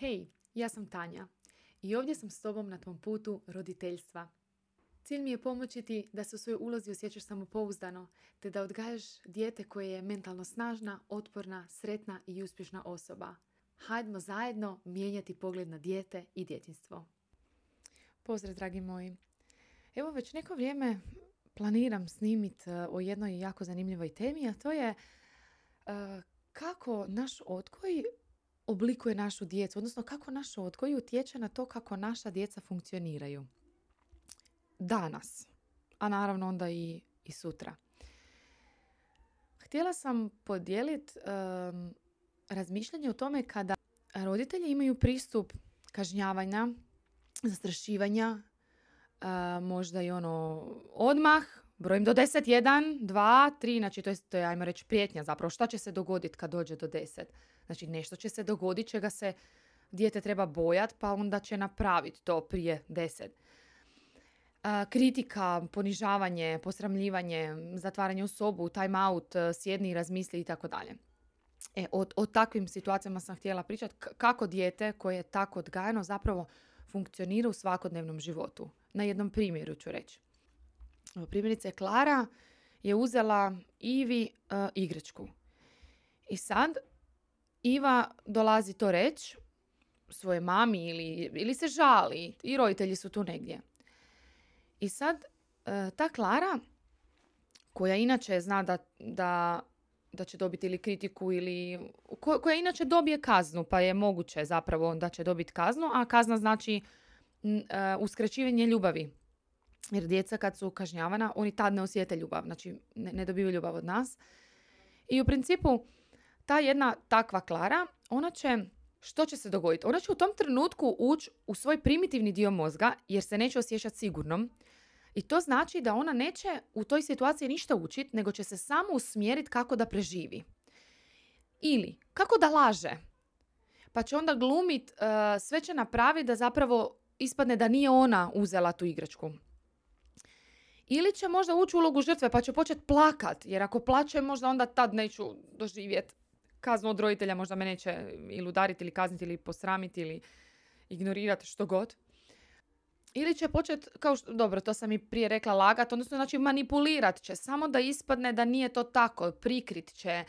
Hej, ja sam Tanja i ovdje sam s tobom na tvom putu roditeljstva. Cilj mi je pomoći ti da se u svojoj ulozi osjećaš samopouzdano, te da odgajaš dijete koje je mentalno snažna, otporna, sretna i uspješna osoba. Hajdmo zajedno mijenjati pogled na dijete i djetinstvo. Pozdrav, dragi moji. Evo već neko vrijeme planiram snimiti e, o jednoj jako zanimljivoj temi, a to je e, kako naš odgoj oblikuje našu djecu, odnosno kako naš odgoj utječe na to kako naša djeca funkcioniraju. Danas, a naravno onda i, i sutra. Htjela sam podijeliti razmišljanje o tome kada roditelji imaju pristup kažnjavanja, zastrašivanja, možda i ono odmah, brojim do 10, 1, 2, 3, znači to je, to je ajmo reći prijetnja zapravo. Šta će se dogoditi kad dođe do 10? Znači nešto će se dogoditi čega se dijete treba bojati pa onda će napraviti to prije 10. kritika, ponižavanje, posramljivanje, zatvaranje u sobu, time out, sjedni i razmisli i tako dalje. E, o, o takvim situacijama sam htjela pričati kako dijete koje je tako odgajano zapravo funkcionira u svakodnevnom životu. Na jednom primjeru ću reći. Primjerice, Klara je uzela Ivi uh, igračku. I sad Iva dolazi to reći svoje mami ili, ili se žali i roditelji su tu negdje. I sad uh, ta Klara koja inače zna da, da, da će dobiti ili kritiku ili koja inače dobije kaznu pa je moguće zapravo da će dobiti kaznu, a kazna znači uh, uskraćivanje ljubavi jer djeca kad su kažnjavana, oni tad ne osjete ljubav, znači ne, ne dobivaju ljubav od nas. I u principu, ta jedna takva Klara, ona će, što će se dogoditi? Ona će u tom trenutku ući u svoj primitivni dio mozga, jer se neće osjećati sigurnom. I to znači da ona neće u toj situaciji ništa učiti, nego će se samo usmjeriti kako da preživi. Ili kako da laže. Pa će onda glumit, uh, sve će napraviti da zapravo ispadne da nije ona uzela tu igračku. Ili će možda ući ulogu žrtve pa će početi plakat, jer ako plaće možda onda tad neću doživjeti kaznu od roditelja, možda me neće ili udariti ili kazniti ili posramiti ili ignorirati što god. Ili će početi, kao što, dobro, to sam i prije rekla, lagat, odnosno znači manipulirat će, samo da ispadne da nije to tako, prikrit će,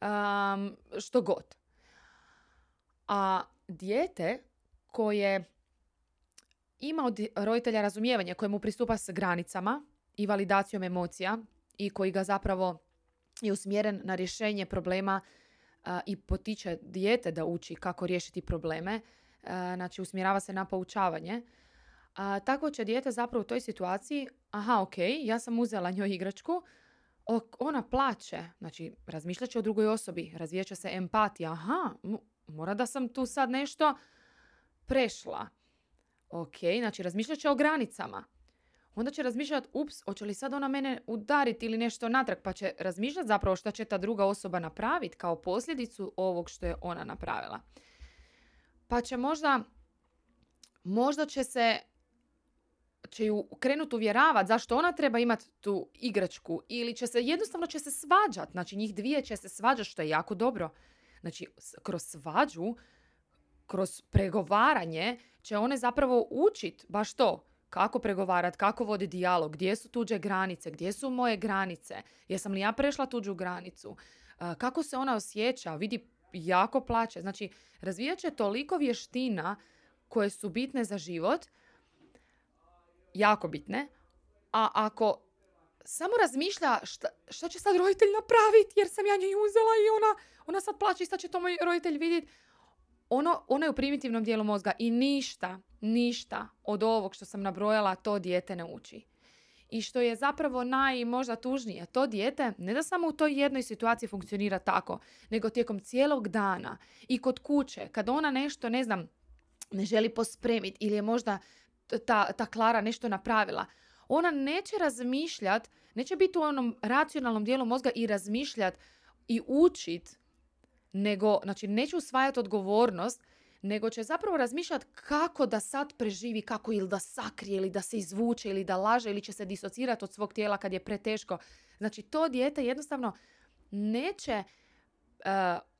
um, što god. A dijete koje ima od roditelja razumijevanje, koje mu pristupa s granicama, i validacijom emocija i koji ga zapravo je usmjeren na rješenje problema i potiče dijete da uči kako riješiti probleme, znači usmjerava se na poučavanje. A, tako će dijete zapravo u toj situaciji, aha, ok, ja sam uzela njoj igračku, ona plaće, znači razmišljat će o drugoj osobi, razvijat će se empatija, aha, mora da sam tu sad nešto prešla. Ok, znači razmišljat će o granicama onda će razmišljati, ups, hoće li sad ona mene udariti ili nešto natrag, pa će razmišljati zapravo šta će ta druga osoba napraviti kao posljedicu ovog što je ona napravila. Pa će možda, možda će se će ju krenuti uvjeravati zašto ona treba imati tu igračku ili će se, jednostavno će se svađati. Znači njih dvije će se svađati što je jako dobro. Znači kroz svađu, kroz pregovaranje će one zapravo učit baš to kako pregovarati, kako voditi dijalog, gdje su tuđe granice, gdje su moje granice, jesam li ja prešla tuđu granicu, kako se ona osjeća, vidi jako plaće. Znači, razvijat će toliko vještina koje su bitne za život, jako bitne, a ako samo razmišlja šta, će sad roditelj napraviti jer sam ja nju uzela i ona, ona sad plaće i sad će to moj roditelj vidjeti. Ono, ono je u primitivnom dijelu mozga i ništa, ništa od ovog što sam nabrojala to dijete ne uči. I što je zapravo naj možda tužnije, to dijete ne da samo u toj jednoj situaciji funkcionira tako, nego tijekom cijelog dana i kod kuće, kad ona nešto, ne znam, ne želi pospremiti ili je možda ta, ta Klara nešto napravila, ona neće razmišljat, neće biti u onom racionalnom dijelu mozga i razmišljat i učit, nego, znači neće usvajati odgovornost, nego će zapravo razmišljati kako da sad preživi, kako ili da sakrije, ili da se izvuče, ili da laže, ili će se disocirati od svog tijela kad je preteško. Znači, to dijete jednostavno neće uh,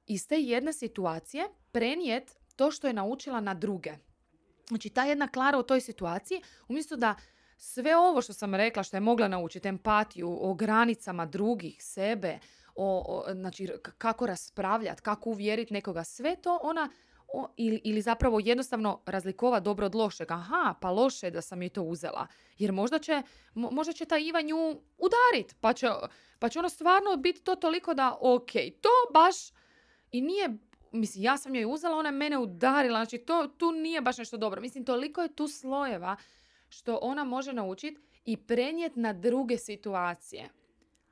iz te jedne situacije prenijet to što je naučila na druge. Znači, ta jedna Klara u toj situaciji, umjesto da sve ovo što sam rekla, što je mogla naučiti, empatiju, o granicama drugih, sebe, o, znači, kako raspravljati, kako uvjeriti nekoga, sve to ona ili, ili zapravo jednostavno razlikova dobro od lošeg. Aha, pa loše je da sam je to uzela. Jer možda će, možda će ta Iva nju udarit. Pa će, pa će ono stvarno biti to toliko da ok, to baš i nije Mislim, ja sam joj uzela, ona je mene udarila. Znači, to, tu nije baš nešto dobro. Mislim, toliko je tu slojeva što ona može naučiti i prenijeti na druge situacije.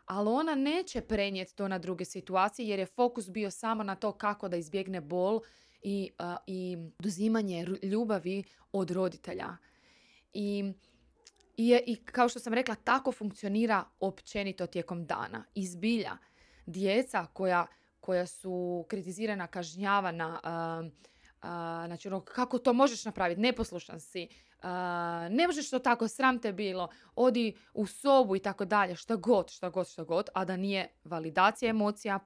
Ali ona neće prenijeti to na druge situacije jer je fokus bio samo na to kako da izbjegne bol i, uh, i oduzimanje ljubavi od roditelja. I, i, I kao što sam rekla, tako funkcionira općenito tijekom dana. Izbilja, djeca koja, koja su kritizirana, kažnjavana, uh, uh, znači ono, kako to možeš napraviti, neposlušan si, ne možeš to tako, sram te bilo, odi u sobu i tako dalje, šta god, šta god, šta god, a da nije validacija emocija,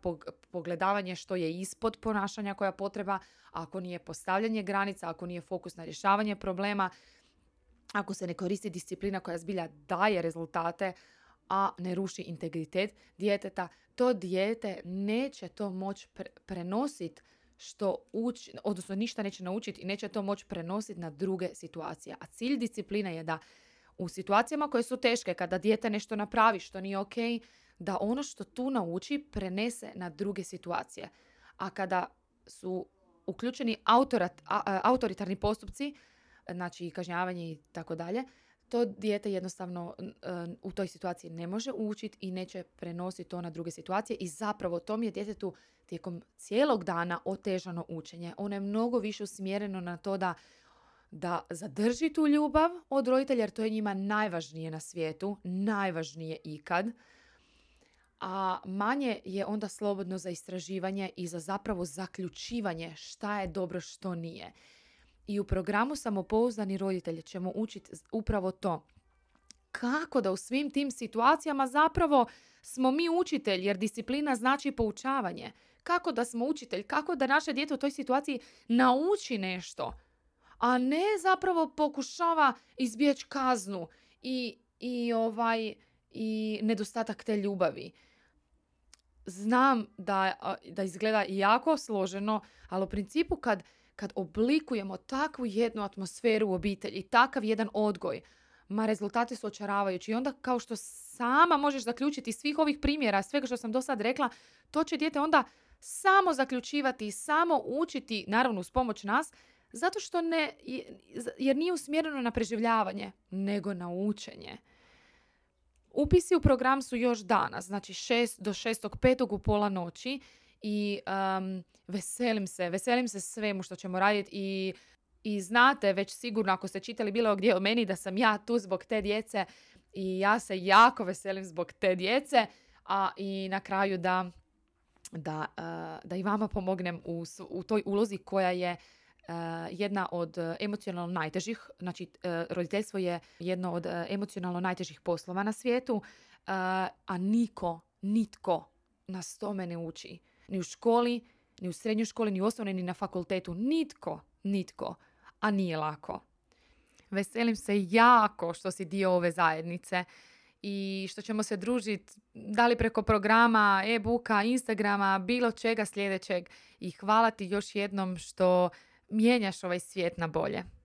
pogledavanje što je ispod ponašanja koja potreba, ako nije postavljanje granica, ako nije fokus na rješavanje problema, ako se ne koristi disciplina koja zbilja daje rezultate, a ne ruši integritet djeteta, to dijete neće to moći prenositi što uči, odnosno ništa neće naučiti i neće to moći prenositi na druge situacije. A cilj discipline je da u situacijama koje su teške, kada dijete nešto napravi što nije ok, da ono što tu nauči prenese na druge situacije. A kada su uključeni autorat, autoritarni postupci, znači kažnjavanje i tako dalje, to dijete jednostavno u toj situaciji ne može učiti i neće prenositi to na druge situacije i zapravo tom je djetetu tijekom cijelog dana otežano učenje. Ono je mnogo više usmjereno na to da da zadrži tu ljubav od roditelja jer to je njima najvažnije na svijetu, najvažnije ikad. A manje je onda slobodno za istraživanje i za zapravo zaključivanje šta je dobro, što nije. I u programu Samopouzdani roditelji ćemo učiti upravo to. Kako da u svim tim situacijama zapravo smo mi učitelj, jer disciplina znači poučavanje. Kako da smo učitelj, kako da naše dijete u toj situaciji nauči nešto, a ne zapravo pokušava izbjeći kaznu i, i, ovaj, i nedostatak te ljubavi. Znam da, da izgleda jako složeno, ali u principu kad kad oblikujemo takvu jednu atmosferu u obitelji, takav jedan odgoj, ma rezultati su očaravajući. I onda kao što sama možeš zaključiti svih ovih primjera, svega što sam do sad rekla, to će dijete onda samo zaključivati i samo učiti, naravno uz pomoć nas, zato što ne, jer nije usmjereno na preživljavanje, nego na učenje. Upisi u program su još danas, znači 6 do 6.5. u pola noći i um, veselim se, veselim se svemu što ćemo raditi i, i znate već sigurno ako ste čitali bilo gdje o meni da sam ja tu zbog te djece i ja se jako veselim zbog te djece, a i na kraju da, da, uh, da i vama pomognem u, u toj ulozi koja je uh, jedna od emocionalno najtežih, znači uh, roditeljstvo je jedno od emocionalno najtežih poslova na svijetu, a niko, nitko nas tome ne uči ni u školi, ni u srednjoj školi, ni u osnovnoj, ni na fakultetu. Nitko, nitko. A nije lako. Veselim se jako što si dio ove zajednice i što ćemo se družiti da li preko programa, e-booka, Instagrama, bilo čega sljedećeg. I hvala ti još jednom što mijenjaš ovaj svijet na bolje.